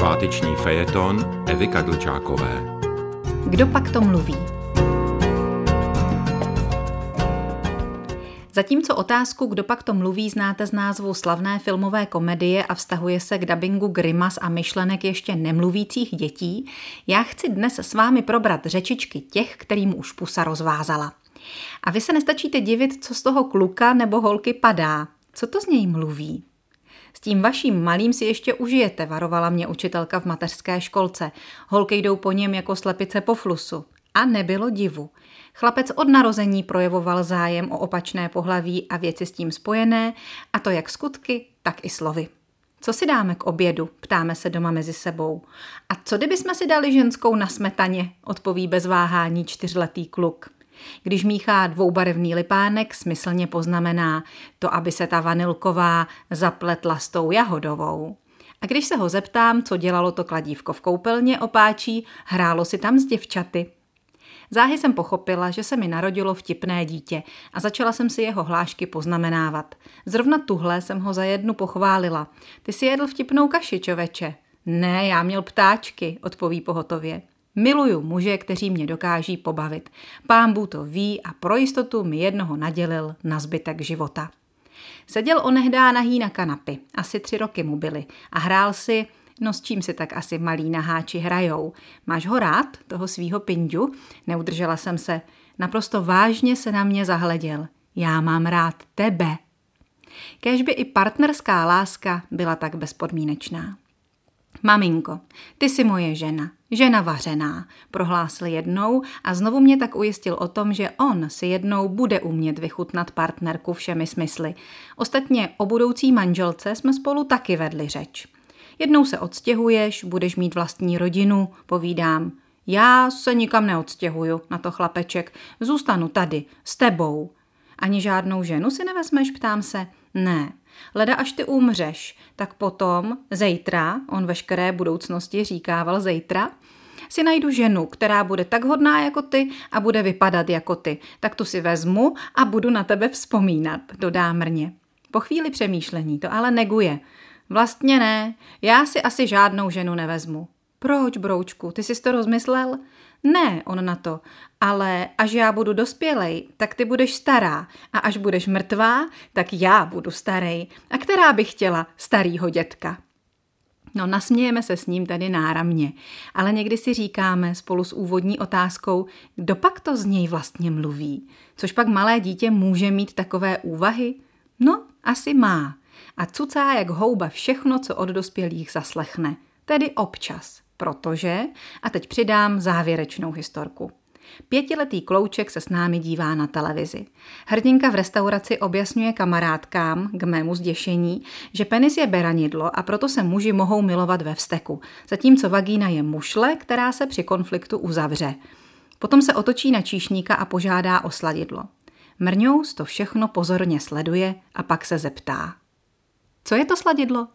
Sváteční fejeton Evy Kadlčákové. Kdo pak to mluví? Zatímco otázku, kdo pak to mluví, znáte z názvu slavné filmové komedie a vztahuje se k dabingu grimas a myšlenek ještě nemluvících dětí, já chci dnes s vámi probrat řečičky těch, kterým už pusa rozvázala. A vy se nestačíte divit, co z toho kluka nebo holky padá. Co to z něj mluví? S tím vaším malým si ještě užijete, varovala mě učitelka v mateřské školce. Holky jdou po něm jako slepice po flusu. A nebylo divu. Chlapec od narození projevoval zájem o opačné pohlaví a věci s tím spojené, a to jak skutky, tak i slovy. Co si dáme k obědu? Ptáme se doma mezi sebou. A co kdyby jsme si dali ženskou na smetaně? Odpoví bez váhání čtyřletý kluk. Když míchá dvoubarevný lipánek, smyslně poznamená to, aby se ta vanilková zapletla s tou jahodovou. A když se ho zeptám, co dělalo to kladívko v koupelně, opáčí, hrálo si tam s děvčaty. Záhy jsem pochopila, že se mi narodilo vtipné dítě a začala jsem si jeho hlášky poznamenávat. Zrovna tuhle jsem ho za jednu pochválila. Ty si jedl vtipnou kaši, čoveče. Ne, já měl ptáčky, odpoví pohotově. Miluju muže, kteří mě dokáží pobavit. Pán Bůh to ví a pro jistotu mi jednoho nadělil na zbytek života. Seděl onehdá nahý na kanapy, asi tři roky mu byly, a hrál si, no s čím si tak asi malí naháči hrajou. Máš ho rád, toho svýho pindu? Neudržela jsem se. Naprosto vážně se na mě zahleděl. Já mám rád tebe. Kéž by i partnerská láska byla tak bezpodmínečná. Maminko, ty jsi moje žena, žena vařená, prohlásil jednou a znovu mě tak ujistil o tom, že on si jednou bude umět vychutnat partnerku všemi smysly. Ostatně o budoucí manželce jsme spolu taky vedli řeč. Jednou se odstěhuješ, budeš mít vlastní rodinu, povídám. Já se nikam neodstěhuju, na to chlapeček. Zůstanu tady, s tebou. Ani žádnou ženu si nevezmeš, ptám se. Ne, leda až ty umřeš, tak potom, zítra, on veškeré budoucnosti říkával zítra, si najdu ženu, která bude tak hodná jako ty a bude vypadat jako ty. Tak tu si vezmu a budu na tebe vzpomínat, dodá mrně. Po chvíli přemýšlení to ale neguje. Vlastně ne, já si asi žádnou ženu nevezmu. Proč, broučku, ty jsi to rozmyslel? Ne, on na to, ale až já budu dospělej, tak ty budeš stará a až budeš mrtvá, tak já budu starej. A která by chtěla starýho dětka? No, nasmějeme se s ním tady náramně, ale někdy si říkáme spolu s úvodní otázkou, kdo pak to z něj vlastně mluví? Což pak malé dítě může mít takové úvahy? No, asi má. A cucá jak houba všechno, co od dospělých zaslechne. Tedy občas protože, a teď přidám závěrečnou historku. Pětiletý klouček se s námi dívá na televizi. Hrdinka v restauraci objasňuje kamarádkám, k mému zděšení, že penis je beranidlo a proto se muži mohou milovat ve vzteku, zatímco vagína je mušle, která se při konfliktu uzavře. Potom se otočí na číšníka a požádá o sladidlo. Mrňous to všechno pozorně sleduje a pak se zeptá. Co je to sladidlo?